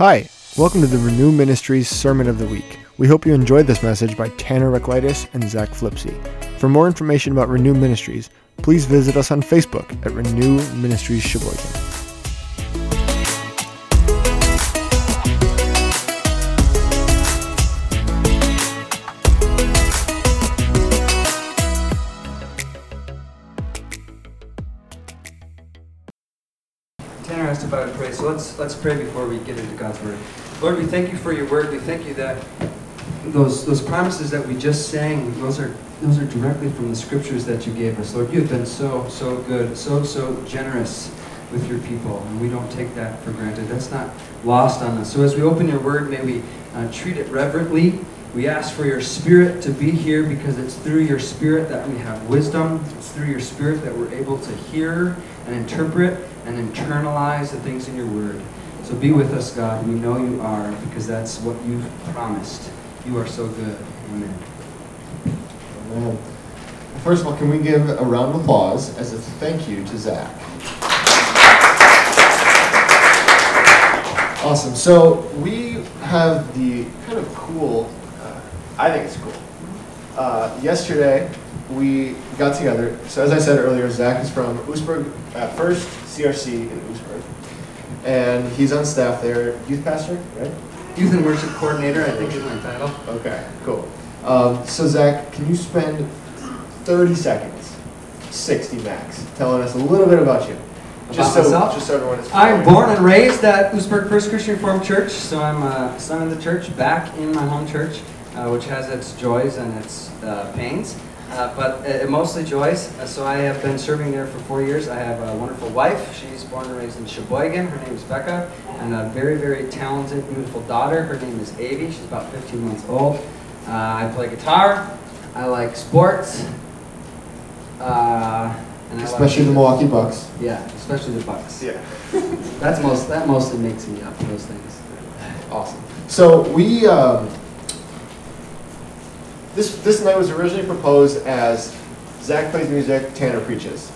Hi, welcome to the Renew Ministries Sermon of the Week. We hope you enjoyed this message by Tanner Recklitis and Zach Flipsy. For more information about Renew Ministries, please visit us on Facebook at Renew Ministries Sheboygan. Let's pray before we get into God's word. Lord, we thank you for your word. We thank you that those those promises that we just sang, those are those are directly from the scriptures that you gave us. Lord, you've been so so good, so so generous with your people, and we don't take that for granted. That's not lost on us. So as we open your word, may we uh, treat it reverently. We ask for your spirit to be here because it's through your spirit that we have wisdom. It's through your spirit that we're able to hear and interpret and internalize the things in your word. So be with us, God. We know you are because that's what you've promised. You are so good. Amen. Amen. First of all, can we give a round of applause as a thank you to Zach? Awesome. So we have the kind of cool, uh, I think it's cool. Uh, yesterday, we got together. So as I said earlier, Zach is from Oostburg, uh, First CRC in Oostburg. And he's on staff there, youth pastor, right? Youth and worship coordinator, I think is my title. Okay, cool. Um, so Zach, can you spend 30 seconds, 60 max, telling us a little bit about you? Just About so, myself? just so everyone is. I'm familiar. born and raised at Oostburg First Christian Reformed Church, so I'm a son of the church, back in my home church, uh, which has its joys and its uh, pains, uh, but uh, mostly Joyce. Uh, so I have been serving there for four years. I have a wonderful wife. She's born and raised in Sheboygan. Her name is Becca, and a very, very talented, beautiful daughter. Her name is Avi. She's about 15 months old. Uh, I play guitar. I like sports. Uh, and I like- Especially the Milwaukee Bucks. Yeah, especially the Bucks. Yeah. That's most. That mostly makes me up. Those things. Awesome. So we, um, this, this night was originally proposed as Zach plays music, Tanner preaches.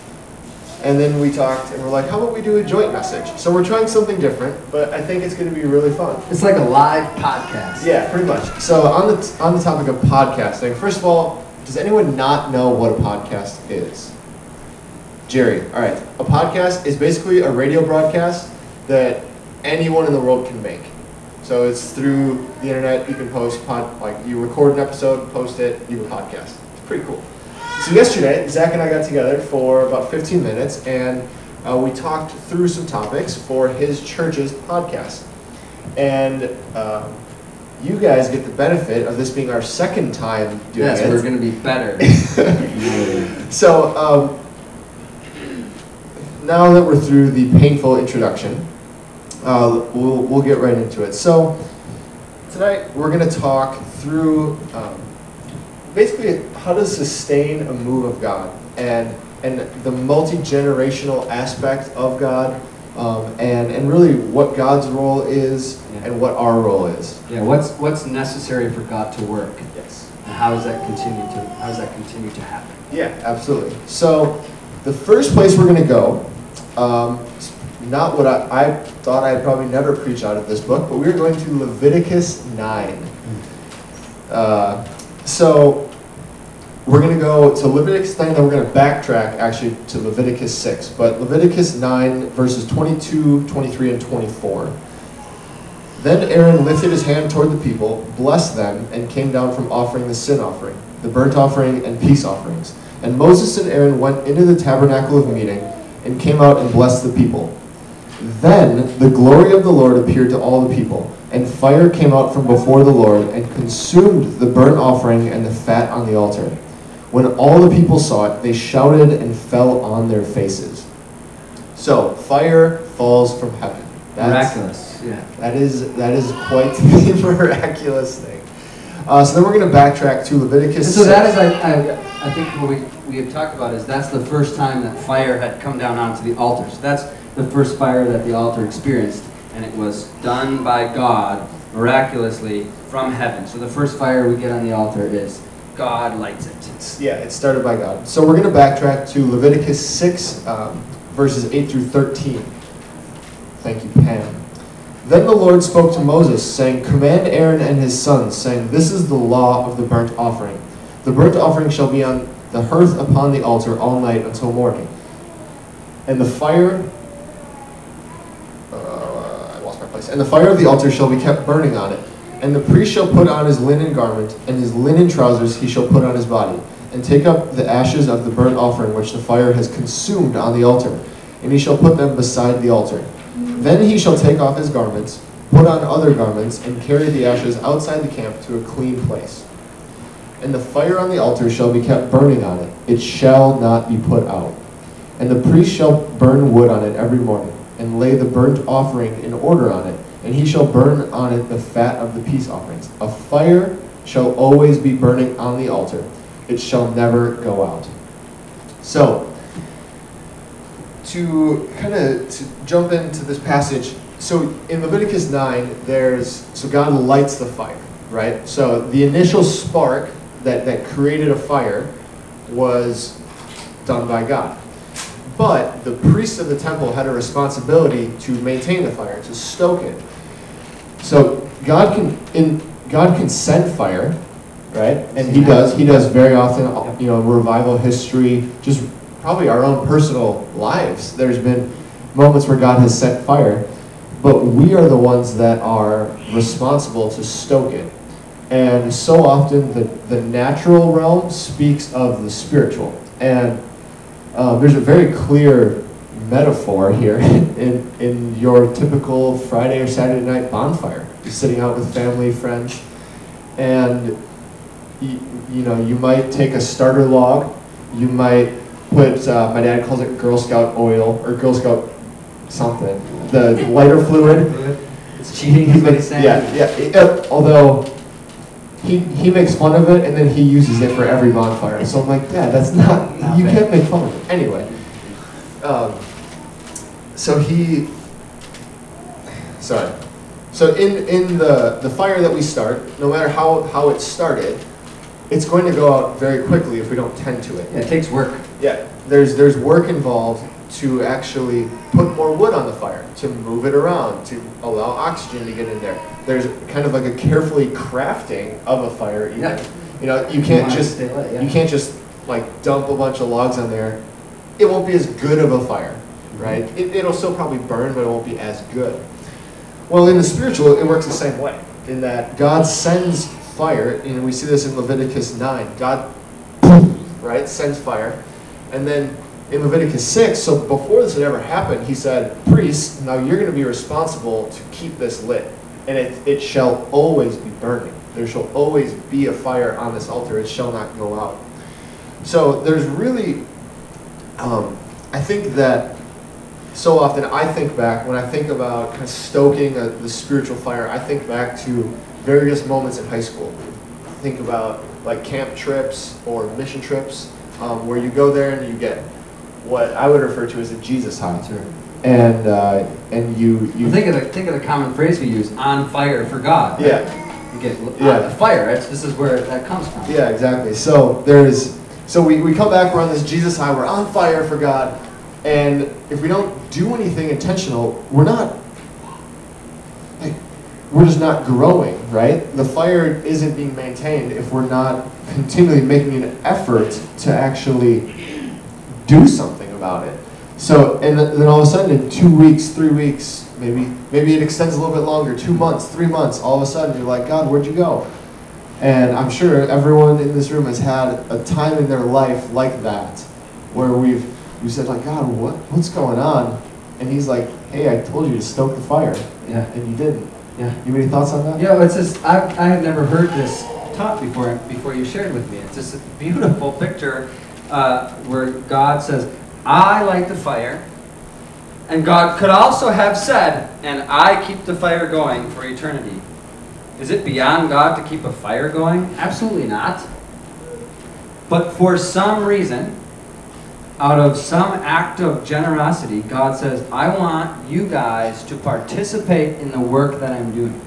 And then we talked and we're like, how about we do a joint message? So we're trying something different, but I think it's going to be really fun. It's like a live podcast. Yeah, pretty much. So on the on the topic of podcasting, first of all, does anyone not know what a podcast is? Jerry, all right. A podcast is basically a radio broadcast that anyone in the world can make. So it's through the internet. You can post pod, like you record an episode, post it, you have a podcast. It's pretty cool. So yesterday, Zach and I got together for about 15 minutes, and uh, we talked through some topics for his church's podcast. And um, you guys get the benefit of this being our second time doing Yes, it. we're gonna be better. So, um, now that we're through the painful introduction, uh, we'll, we'll get right into it. So, tonight we're going to talk through um, basically how to sustain a move of God and, and the multi generational aspect of God, um, and, and really what God's role is Yeah. and what our role is. yeah. What's what's necessary for God to work, Yes. and how does that continue to how does that continue to happen? Yeah, absolutely. So, the first place we're going to go, um, not what I, I thought I'd probably never preach out of this book, but we're going to Leviticus 9. Uh, so, we're going to go to Leviticus 9, then we're going to backtrack actually to Leviticus 6. But Leviticus 9, verses 22, 23, and 24. Then Aaron lifted his hand toward the people, blessed them, and came down from offering the sin offering, the burnt offering, and peace offerings. And Moses and Aaron went into the tabernacle of meeting, and came out and blessed the people. Then the glory of the Lord appeared to all the people, and fire came out from before the Lord, and consumed the burnt offering and the fat on the altar. When all the people saw it, they shouted and fell on their faces. So, fire falls from heaven. Miraculous. Yeah. That is that is quite the miraculous thing. Uh, so then we're going to backtrack to Leviticus. And so that is, I, I, I think what we, we have talked about is that's the first time that fire had come down onto the altar. So that's the first fire that the altar experienced, and it was done by God miraculously from heaven. So the first fire we get on the altar is God lights it. Yeah, it started by God. So we're going to backtrack to Leviticus 6, um, verses 8 through 13. Thank you, Pam. Then the Lord spoke to Moses, saying, Command Aaron and his sons, saying, This is the law of the burnt offering. The burnt offering shall be on the hearth upon the altar all night until morning. And the fire And the fire of the altar shall be kept burning on it. And the priest shall put on his linen garment, and his linen trousers he shall put on his body, and take up the ashes of the burnt offering which the fire has consumed on the altar, and he shall put them beside the altar. Then he shall take off his garments, put on other garments, and carry the ashes outside the camp to a clean place. And the fire on the altar shall be kept burning on it, it shall not be put out. And the priest shall burn wood on it every morning and lay the burnt offering in order on it, and he shall burn on it the fat of the peace offerings. A fire shall always be burning on the altar, it shall never go out. So, to kind of to jump into this passage, so in Leviticus 9, there's so God lights the fire, right? So the initial spark that, that created a fire was done by God. But the priests of the temple had a responsibility to maintain the fire, to stoke it. So God can in God can send fire, right? And He does. He does very often. You know, revival history, just probably our own personal lives. There's been moments where God has sent fire, but we are the ones that are responsible to stoke it. And so often the, the natural realm speaks of the spiritual. And um, there's a very clear metaphor here in, in your typical Friday or Saturday night bonfire. You're sitting out with family, friends, and you, you know, you might take a starter log, you might put, uh, my dad calls it Girl Scout oil, or Girl Scout something, the lighter fluid. It's cheating, is what he's saying. Yeah, yeah, it- uh, although, he, he makes fun of it and then he uses it for every bonfire. So I'm like, Dad, that's not, Not you fair. can't make fun of it. Anyway. Um, so he, sorry. So in, in the, the fire that we start, no matter how, how it started, it's going to go out very quickly if we don't tend to it. Yeah, it takes work. Yeah, there's, there's work involved to actually put more wood on the fire, to move it around, to allow oxygen to get in there. There's kind of like a carefully crafting of a fire even. Yeah. You know, you can't just, lit, yeah. you can't just like dump a bunch of logs on there. It won't be as good of a fire, right? It, it'll still probably burn, but it won't be as good. Well, in the spiritual, it works the same way, in that God sends fire, and we see this in Leviticus 9. God, right, sends fire. And then in Leviticus 6, so before this had ever happened, he said, Priests, now you're going to be responsible to keep this lit, and it, it shall always be burning. There shall always be a fire on this altar, it shall not go out. So there's really, um, I think that so often I think back, when I think about kind of stoking a, the spiritual fire, I think back to various moments in high school. Think about like camp trips or mission trips um, where you go there and you get what I would refer to as a Jesus high. And, uh, and you, you You think of the think of the common phrase we use: "On fire for God." right? yeah, You get on Yeah. the fire. It's, this is where that comes from. Yeah, exactly. So there's so we, we come back, we're on this Jesus high, we're on fire for God, and if we don't do anything intentional, we're not like we're just not growing, right? The fire isn't being maintained if we're not continually making an effort to actually do something about it. So and then all of a sudden in two weeks, three weeks, maybe maybe it extends a little bit longer, two months, three months, all of a sudden you're like, God, where'd you go? And I'm sure everyone in this room has had a time in their life like that, where we've we said like, God, what what's going on? And He's like, Hey, I told you to stoke the fire, Yeah. and you didn't. Yeah. You have any thoughts on that? Yeah, it's just I I had never heard this taught before before you shared with me. It's just a beautiful picture uh, where God says, "I light the fire," and God could also have said, "And I keep the fire going for eternity." Is it beyond God to keep a fire going? Absolutely not. But for some reason, out of some act of generosity, God says, I want you guys to participate in the work that I'm doing.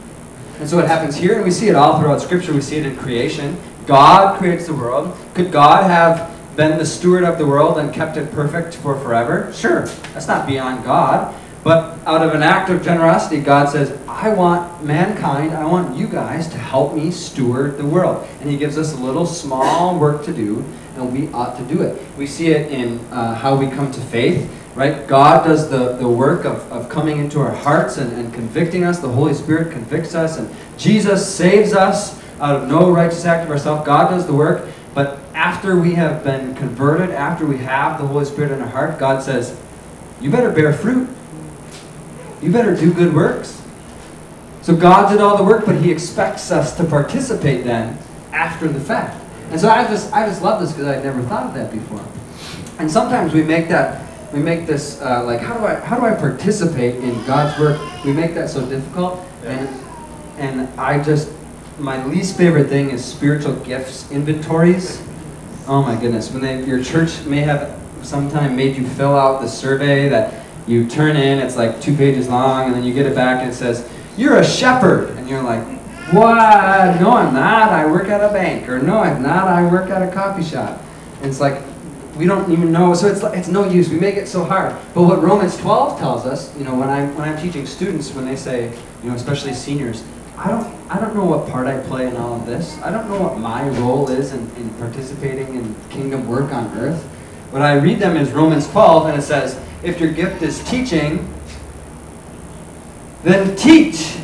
And so it happens here, and we see it all throughout Scripture. We see it in creation. God creates the world. Could God have been the steward of the world and kept it perfect for forever? Sure. That's not beyond God. But out of an act of generosity, God says, I want mankind, I want you guys to help me steward the world. And He gives us a little small work to do, and we ought to do it. We see it in uh, how we come to faith, right? God does the, the work of, of coming into our hearts and, and convicting us. The Holy Spirit convicts us, and Jesus saves us out of no righteous act of ourselves. God does the work. But after we have been converted, after we have the Holy Spirit in our heart, God says, You better bear fruit you better do good works. So God did all the work, but He expects us to participate then after the fact. And so I just, I just love this because I'd never thought of that before. And sometimes we make that, we make this uh, like, how do I, how do I participate in God's work? We make that so difficult, and and I just, my least favorite thing is spiritual gifts inventories. Oh my goodness, when they, your church may have sometime made you fill out the survey that you turn in, it's like two pages long, and then you get it back and it says, You're a shepherd. And you're like, What? No, I'm not. I work at a bank. Or no, I'm not. I work at a coffee shop. And it's like, we don't even know. So it's, it's no use. We make it so hard. But what Romans 12 tells us, you know, when I'm, when I'm teaching students, when they say, you know, especially seniors, I don't, I don't know what part I play in all of this. I don't know what my role is in, in participating in kingdom work on earth. What I read them is Romans 12, and it says, if your gift is teaching, then teach.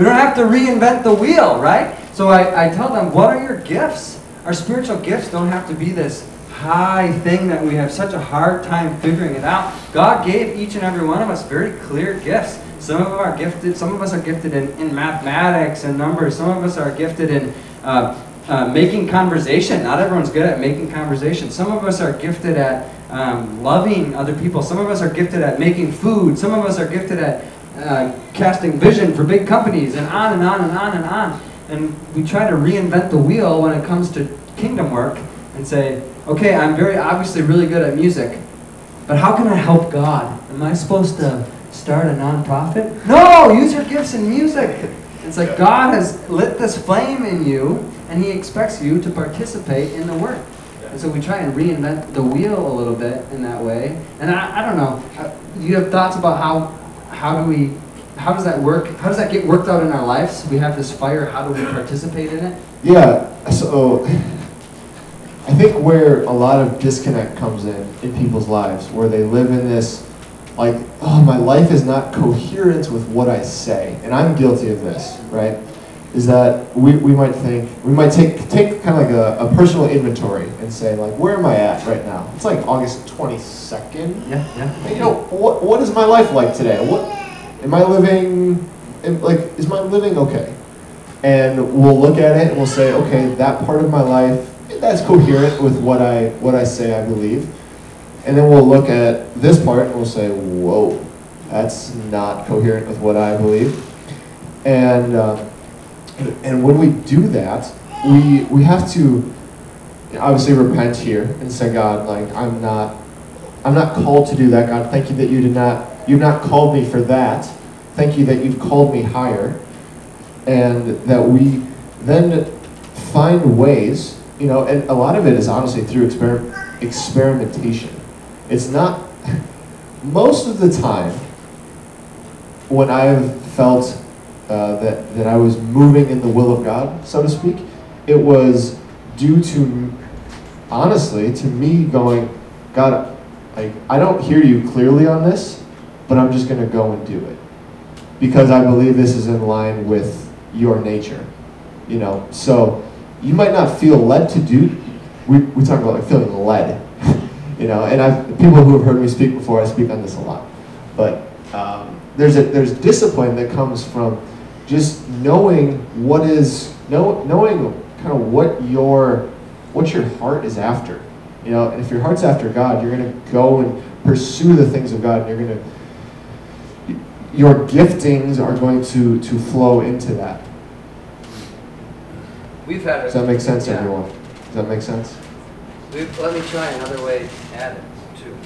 We don't have to reinvent the wheel, right? So I, I tell them, what are your gifts? Our spiritual gifts don't have to be this high thing that we have such a hard time figuring it out. God gave each and every one of us very clear gifts. Some of them are gifted, some of us are gifted in, in mathematics and numbers, some of us are gifted in uh, uh, making conversation. Not everyone's good at making conversation. Some of us are gifted at um, loving other people. Some of us are gifted at making food. Some of us are gifted at uh, casting vision for big companies, and on and on and on and on. And we try to reinvent the wheel when it comes to kingdom work and say, okay, I'm very obviously really good at music, but how can I help God? Am I supposed to start a nonprofit? No, use your gifts in music. It's like God has lit this flame in you, and He expects you to participate in the work. And so we try and reinvent the wheel a little bit in that way. And I, I don't know. Uh, you have thoughts about how how do we how does that work? How does that get worked out in our lives? We have this fire. How do we participate in it? Yeah. So I think where a lot of disconnect comes in in people's lives, where they live in this like, oh, my life is not coherent with what I say, and I'm guilty of this, right? Is that we, we might think, we might take, take kind of like a, a personal inventory and say, like, where am I at right now? It's like August 22nd. Yeah, yeah. And, you know, what, what is my life like today? What, am I living, am, like, is my living okay? And we'll look at it and we'll say, okay, that part of my life, that's coherent with what I, what I say I believe. And then we'll look at this part and we'll say, whoa, that's not coherent with what I believe. And, uh, and when we do that, we, we have to obviously repent here and say, God, like, I'm not, I'm not called to do that. God, thank you that you did not, you've not called me for that. Thank you that you've called me higher. And that we then find ways, you know, and a lot of it is honestly through exper- experimentation. It's not, most of the time, when I've felt uh, that, that I was moving in the will of God, so to speak, it was due to, honestly, to me going, God, I, I don't hear you clearly on this, but I'm just going to go and do it. Because I believe this is in line with your nature. You know, so you might not feel led to do, we, we talk about like feeling led. you know, and I've, people who have heard me speak before, I speak on this a lot. But um, there's, a, there's discipline that comes from just knowing what is know, knowing kind of what your what your heart is after. You know, and if your heart's after God, you're going to go and pursue the things of God. And you're going to your giftings are going to to flow into that. We've had. A, Does that make sense, yeah. everyone? Does that make sense? We've, let me try another way at it too.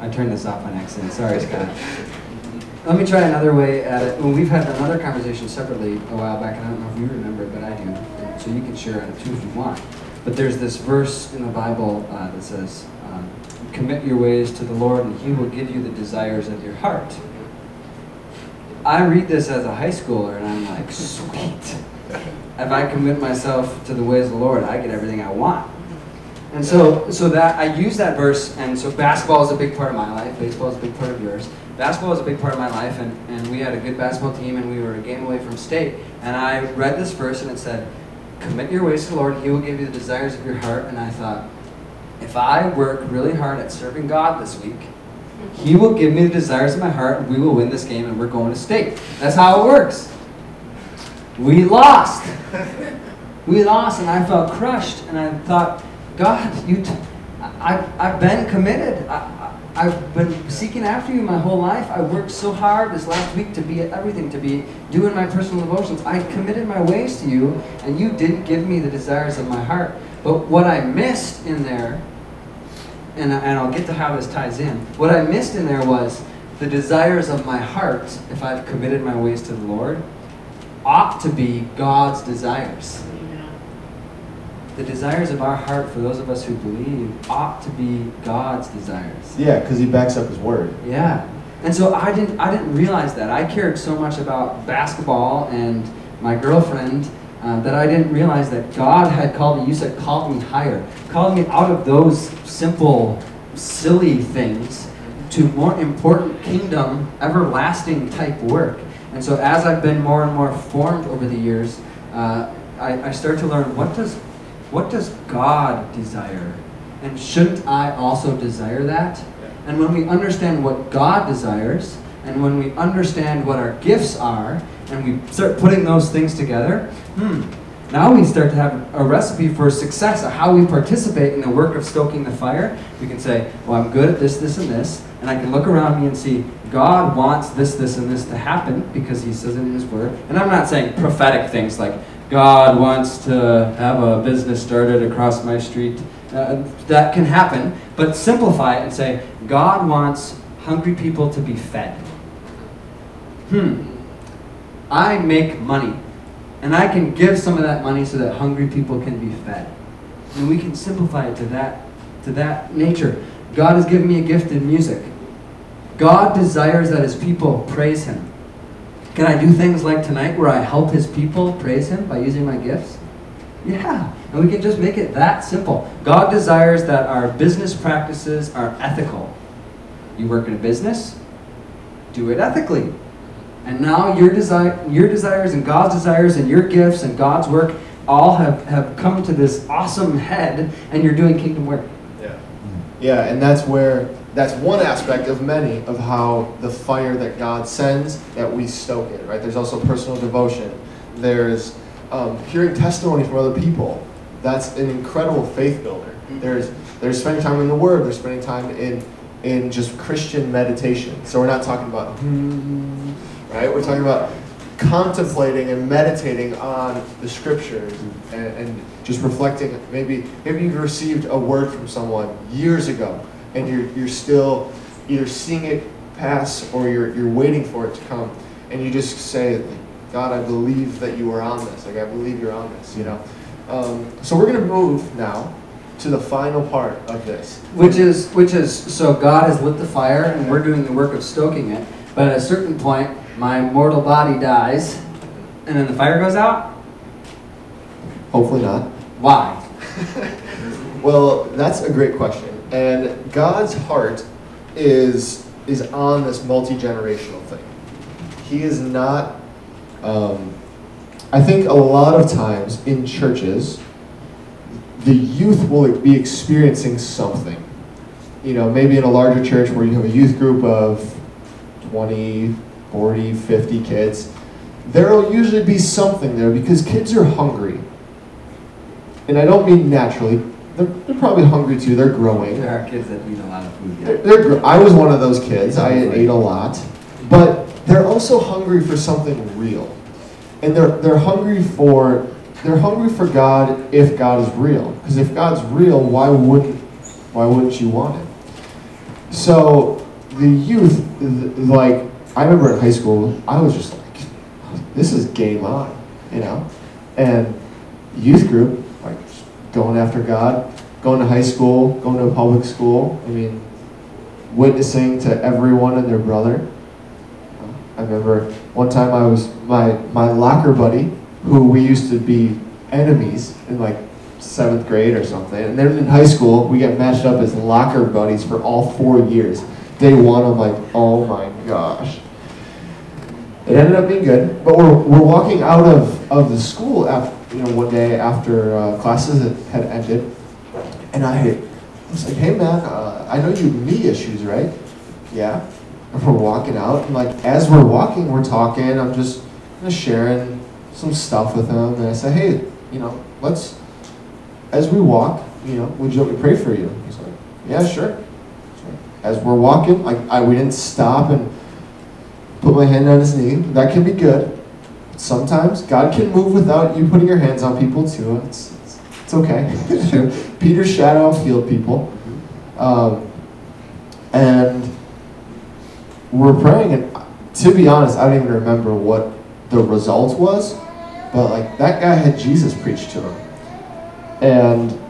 I turned this off on accident. Sorry, Scott. Let me try another way at it. Well, we've had another conversation separately a while back, and I don't know if you remember, it, but I do. So you can share it too if you want. But there's this verse in the Bible uh, that says, um, commit your ways to the Lord, and He will give you the desires of your heart. I read this as a high schooler, and I'm like, sweet. If I commit myself to the ways of the Lord, I get everything I want. And so, so that I use that verse, and so basketball is a big part of my life. Baseball is a big part of yours. Basketball was a big part of my life, and, and we had a good basketball team, and we were a game away from state. And I read this verse, and it said, "Commit your ways to the Lord; He will give you the desires of your heart." And I thought, if I work really hard at serving God this week, He will give me the desires of my heart, and we will win this game, and we're going to state. That's how it works. We lost. We lost, and I felt crushed, and I thought, God, you, t- I, I've been committed. I, I've been seeking after you my whole life. I worked so hard this last week to be at everything, to be doing my personal devotions. I committed my ways to you, and you didn't give me the desires of my heart. But what I missed in there, and, and I'll get to how this ties in, what I missed in there was the desires of my heart, if I've committed my ways to the Lord, ought to be God's desires. The desires of our heart, for those of us who believe, ought to be God's desires. Yeah, because he backs up his word. Yeah. And so I didn't I didn't realize that. I cared so much about basketball and my girlfriend uh, that I didn't realize that God had called me. You said called me higher, called me out of those simple, silly things to more important kingdom, everlasting type work. And so as I've been more and more formed over the years, uh, I, I start to learn what does what does God desire, and shouldn't I also desire that? And when we understand what God desires, and when we understand what our gifts are, and we start putting those things together, hmm, now we start to have a recipe for success of how we participate in the work of stoking the fire. We can say, well, I'm good at this, this, and this, and I can look around me and see God wants this, this, and this to happen because He says it in His Word. And I'm not saying prophetic things like, God wants to have a business started across my street. Uh, that can happen, but simplify it and say, God wants hungry people to be fed. Hmm. I make money, and I can give some of that money so that hungry people can be fed. And we can simplify it to that, to that nature. God has given me a gift in music. God desires that his people praise him. Can I do things like tonight where I help his people praise him by using my gifts? Yeah. And we can just make it that simple. God desires that our business practices are ethical. You work in a business, do it ethically. And now your desire your desires and God's desires and your gifts and God's work all have, have come to this awesome head and you're doing kingdom work. Yeah. Yeah, and that's where that's one aspect of many of how the fire that God sends that we stoke it, right? There's also personal devotion. There's um, hearing testimony from other people. That's an incredible faith builder. There's there's spending time in the Word. There's spending time in in just Christian meditation. So we're not talking about hmm, right. We're talking about contemplating and meditating on the scriptures and, and just reflecting. Maybe maybe you've received a word from someone years ago and you're, you're still either seeing it pass or you're, you're waiting for it to come. And you just say, God, I believe that you are on this. Like, I believe you're on this, you know? Um, so we're going to move now to the final part of this. Which is, which is, so God has lit the fire and we're doing the work of stoking it. But at a certain point, my mortal body dies and then the fire goes out? Hopefully not. Why? well, that's a great question. And God's heart is is on this multi generational thing. He is not. Um, I think a lot of times in churches, the youth will be experiencing something. You know, maybe in a larger church where you have a youth group of 20, 40, 50 kids, there will usually be something there because kids are hungry. And I don't mean naturally, they're, they're probably hungry too. They're growing. There are kids that eat a lot of food. They're, they're, I was one of those kids. I ate a lot, but they're also hungry for something real, and they're they're hungry for they're hungry for God if God is real. Because if God's real, why wouldn't why wouldn't you want it? So the youth, like I remember in high school, I was just like, this is game on, you know, and youth group going after God, going to high school, going to a public school. I mean, witnessing to everyone and their brother. I remember one time I was my my locker buddy, who we used to be enemies in like seventh grade or something, and then in high school we get matched up as locker buddies for all four years. Day one, I'm like, oh my gosh. It ended up being good, but we're, we're walking out of, of the school after, you know, one day after uh, classes had, ended, and I was like, hey man, uh, I know you knee issues, right? Yeah. And we're walking out, and like as we're walking, we're talking. I'm just, just sharing some stuff with him, and I said, hey, you know, let's, as we walk, you know, would you let me pray for you? He's like, yeah, sure. As we're walking, like I, we didn't stop and put my hand on his knee. That can be good. Sometimes God can move without you putting your hands on people too. It's, it's, it's okay. Peter's shadow healed people. Um, and we're praying, and to be honest, I don't even remember what the result was, but like that guy had Jesus preached to him. And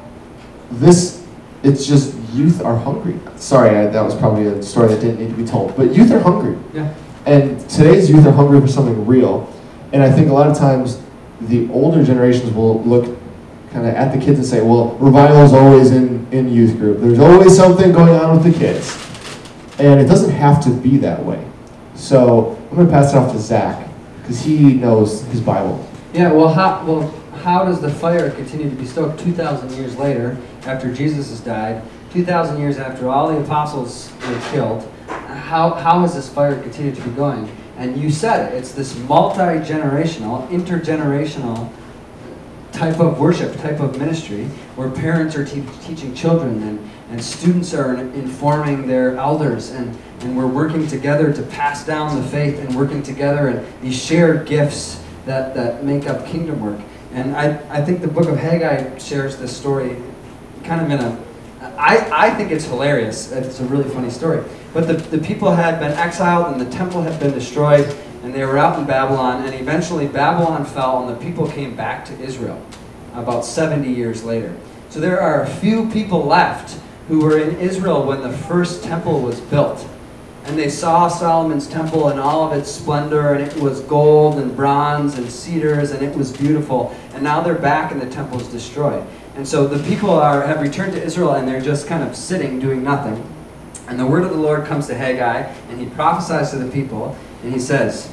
this, it's just youth are hungry. Sorry, I, that was probably a story that didn't need to be told, but youth are hungry. Yeah. And today's youth are hungry for something real. And I think a lot of times the older generations will look kind of at the kids and say, well, revival is always in, in youth group. There's always something going on with the kids. And it doesn't have to be that way. So I'm going to pass it off to Zach because he knows his Bible. Yeah, well, how, well, how does the fire continue to be stoked 2,000 years later after Jesus has died, 2,000 years after all the apostles were killed? how, how has this fire continued to be going? And you said it, it's this multi-generational, intergenerational type of worship, type of ministry, where parents are te teaching children and, and students are informing their elders and, and we're working together to pass down the faith and working together and these shared gifts that, that make up kingdom work. And I, I think the book of Haggai shares this story kind of in a, I, I think it's hilarious. It's a really funny story. But the, the people had been exiled and the temple had been destroyed and they were out in Babylon and eventually Babylon fell and the people came back to Israel about 70 years later. So there are a few people left who were in Israel when the first temple was built. And they saw Solomon's temple in all of its splendor, and it was gold and bronze and cedars, and it was beautiful. And now they're back, and the temple is destroyed. And so the people are, have returned to Israel, and they're just kind of sitting, doing nothing. And the word of the Lord comes to Haggai, and he prophesies to the people, and he says,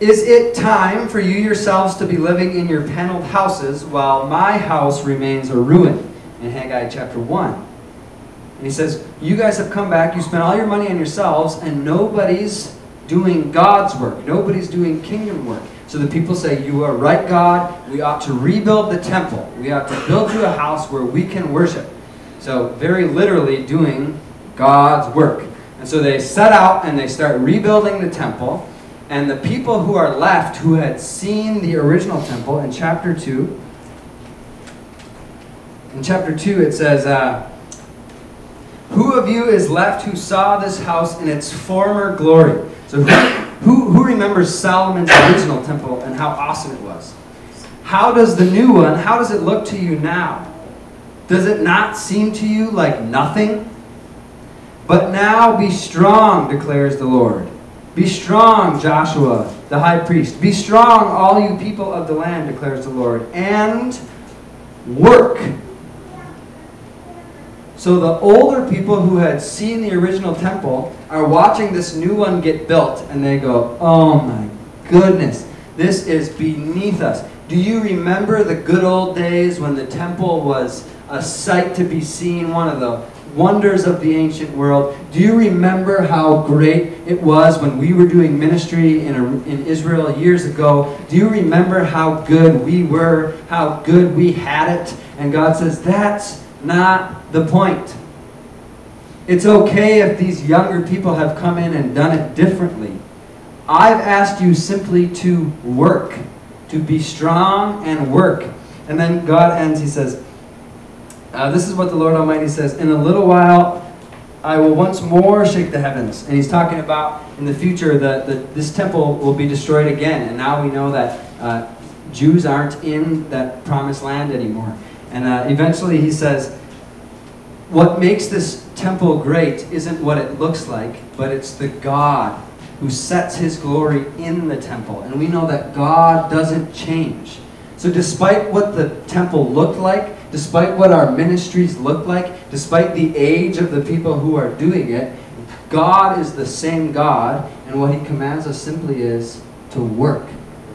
Is it time for you yourselves to be living in your paneled houses while my house remains a ruin? In Haggai chapter 1. And he says, You guys have come back, you spent all your money on yourselves, and nobody's doing God's work. Nobody's doing kingdom work. So the people say, You are right, God. We ought to rebuild the temple. We ought to build you a house where we can worship. So, very literally doing God's work. And so they set out and they start rebuilding the temple. And the people who are left, who had seen the original temple in chapter 2, in chapter 2 it says, uh, Who of you is left who saw this house in its former glory? So, who, who, who remembers Solomon's original temple and how awesome it was? How does the new one, how does it look to you now? Does it not seem to you like nothing? But now be strong, declares the Lord. Be strong, Joshua, the high priest. Be strong, all you people of the land, declares the Lord, and work. So the older people who had seen the original temple are watching this new one get built, and they go, Oh my goodness, this is beneath us. Do you remember the good old days when the temple was a sight to be seen, one of the wonders of the ancient world. Do you remember how great it was when we were doing ministry in, a, in Israel years ago? Do you remember how good we were, how good we had it? And God says, that's not the point. It's okay if these younger people have come in and done it differently. I've asked you simply to work, to be strong and work. And then God ends, He says, uh, this is what the Lord Almighty says In a little while, I will once more shake the heavens. And he's talking about in the future that this temple will be destroyed again. And now we know that uh, Jews aren't in that promised land anymore. And uh, eventually he says, What makes this temple great isn't what it looks like, but it's the God who sets his glory in the temple. And we know that God doesn't change. So, despite what the temple looked like, despite what our ministries look like, despite the age of the people who are doing it, God is the same God, and what He commands us simply is to work.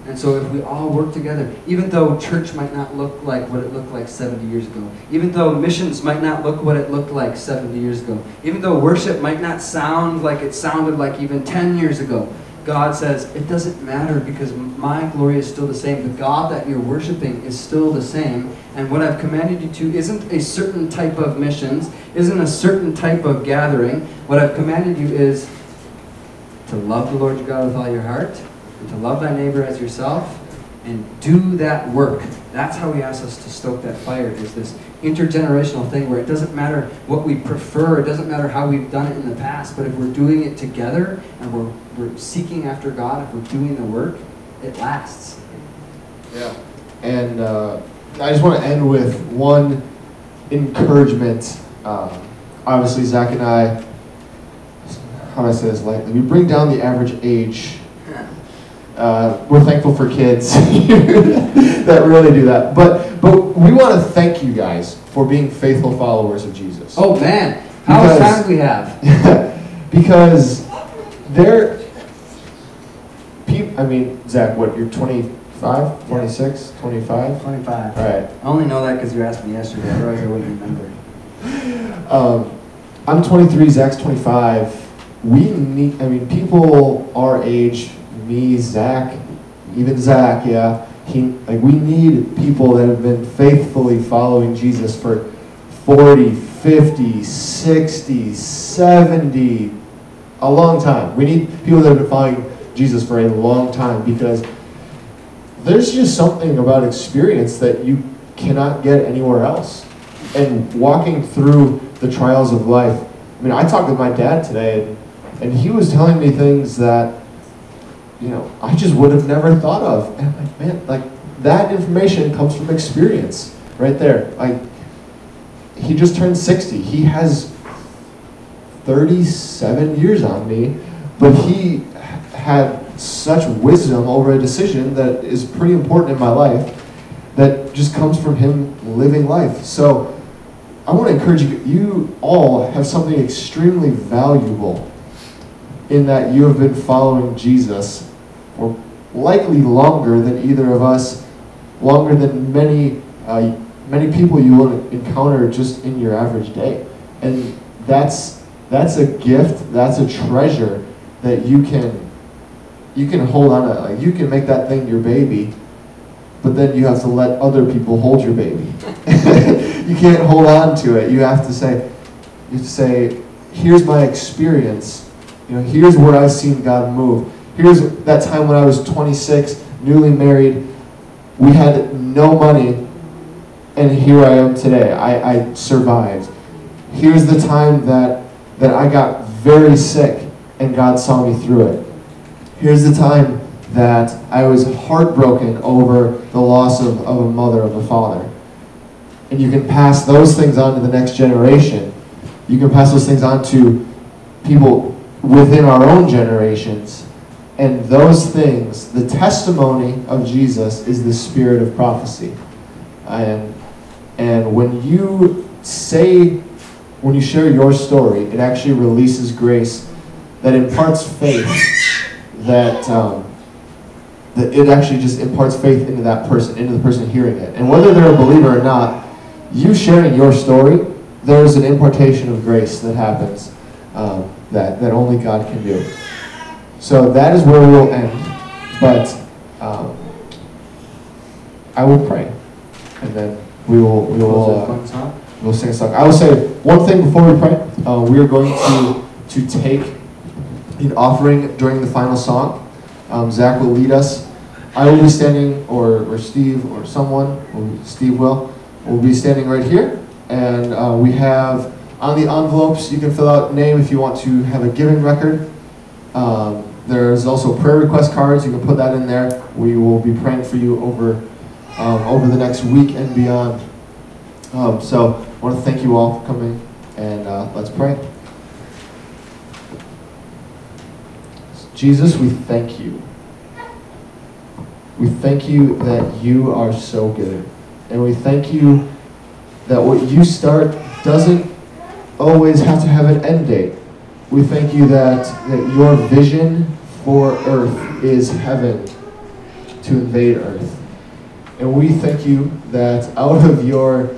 And so, if we all work together, even though church might not look like what it looked like 70 years ago, even though missions might not look what it looked like 70 years ago, even though worship might not sound like it sounded like even 10 years ago, God says, it doesn't matter because my glory is still the same. The God that you're worshiping is still the same. And what I've commanded you to isn't a certain type of missions, isn't a certain type of gathering. What I've commanded you is to love the Lord your God with all your heart, and to love thy neighbor as yourself, and do that work. That's how he asks us to stoke that fire, is this intergenerational thing where it doesn't matter what we prefer, it doesn't matter how we've done it in the past, but if we're doing it together and we're, we're seeking after God, if we're doing the work, it lasts. Yeah. And uh, I just want to end with one encouragement. Um, obviously, Zach and I, how do I say this lightly? We bring down the average age. Uh, we're thankful for kids that really do that. But but we want to thank you guys for being faithful followers of Jesus. Oh man, how much time do we have? because there, peop, I mean, Zach, what, you're 25, 26, 25? 25. All right. I only know that because you asked me yesterday, otherwise I wouldn't remember. Um, I'm 23, Zach's 25. We need, I mean, people our age, me, Zach, even Zach, yeah, he, like, we need people that have been faithfully following Jesus for 40, 50, 60, 70, a long time. We need people that have been following Jesus for a long time because there's just something about experience that you cannot get anywhere else. And walking through the trials of life. I mean, I talked with my dad today, and, and he was telling me things that, you know, I just would have never thought of. And I'm like, man, like, that information comes from experience right there. Like, he just turned 60. He has 37 years on me, but he had such wisdom over a decision that is pretty important in my life that just comes from him living life. So I want to encourage you, you all have something extremely valuable in that you have been following Jesus for likely longer than either of us, longer than many, uh, many people you will encounter just in your average day. And that's, that's a gift, that's a treasure that you can you can hold on to. Like you can make that thing your baby but then you have to let other people hold your baby. You can't hold on to it. You have to say you say here's my experience. You know here's where i've seen god move here's that time when i was 26 newly married we had no money and here i am today i, I survived here's the time that that i got very sick and god saw me through it Here's the time that I was heartbroken over the loss of, of a mother, of a father. And you can pass those things on to the next generation. You can pass those things on to people within our own generations. And those things, the testimony of Jesus is the spirit of prophecy. And, and when you say, when you share your story, it actually releases grace that imparts faith that um, that it actually just imparts faith into that person, into the person hearing it. And whether they're a believer or not, you sharing your story, there's an impartation of grace that happens um, that, that only God can do. So that is where we'll end. But um, I will pray, and then we will we will uh, we'll sing a song. I will say one thing before we pray. Uh, we are going to to take an offering during the final song. Um, Zach will lead us. I will be standing, or, or Steve, or someone, or Steve will, will be standing right here. And uh, we have on the envelopes, you can fill out name if you want to have a giving record. Um, there's also prayer request cards. You can put that in there. We will be praying for you over um, over the next week and beyond. Um, so I want to thank you all for coming, and uh, let's pray. Jesus, we thank you. We thank you that you are so good. And we thank you that what you start doesn't always have to have an end date. We thank you that, that your vision for earth is heaven to invade earth. And we thank you that out of your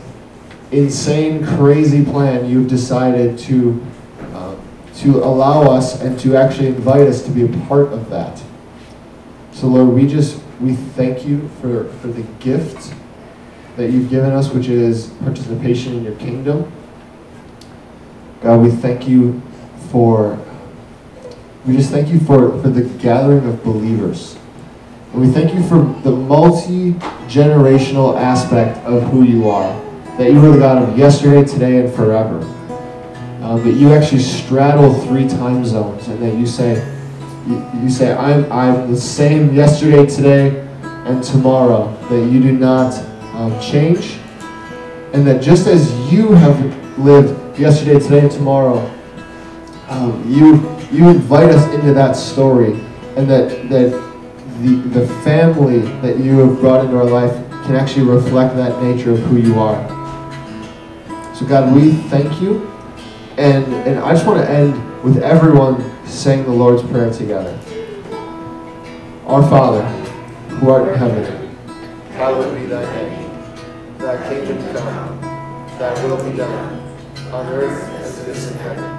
insane, crazy plan, you've decided to, uh, to allow us and to actually invite us to be a part of that. So, Lord, we just we thank you for, for the gift that you've given us, which is participation in your kingdom. God, we thank you for, we just thank you for, for the gathering of believers. And we thank you for the multi generational aspect of who you are. That you are the God of yesterday, today, and forever. Um, that you actually straddle three time zones, and that you say, you, you say, I'm, I'm the same yesterday, today, and tomorrow. That you do not um, change. And that just as you have lived yesterday, today, and tomorrow, um, you, you invite us into that story. And that, that the, the family that you have brought into our life can actually reflect that nature of who you are. So, God, we thank you. And, and I just want to end with everyone saying the Lord's Prayer together. Our Father, who art in heaven, hallowed be thy name. Thy kingdom come, thy will be done, on earth as it is in heaven.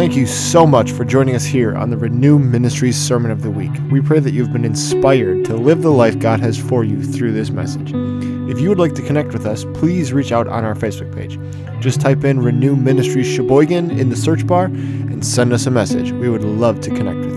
Thank you so much for joining us here on the Renew Ministries Sermon of the Week. We pray that you've been inspired to live the life God has for you through this message. If you would like to connect with us, please reach out on our Facebook page. Just type in Renew Ministries Sheboygan in the search bar and send us a message. We would love to connect with you.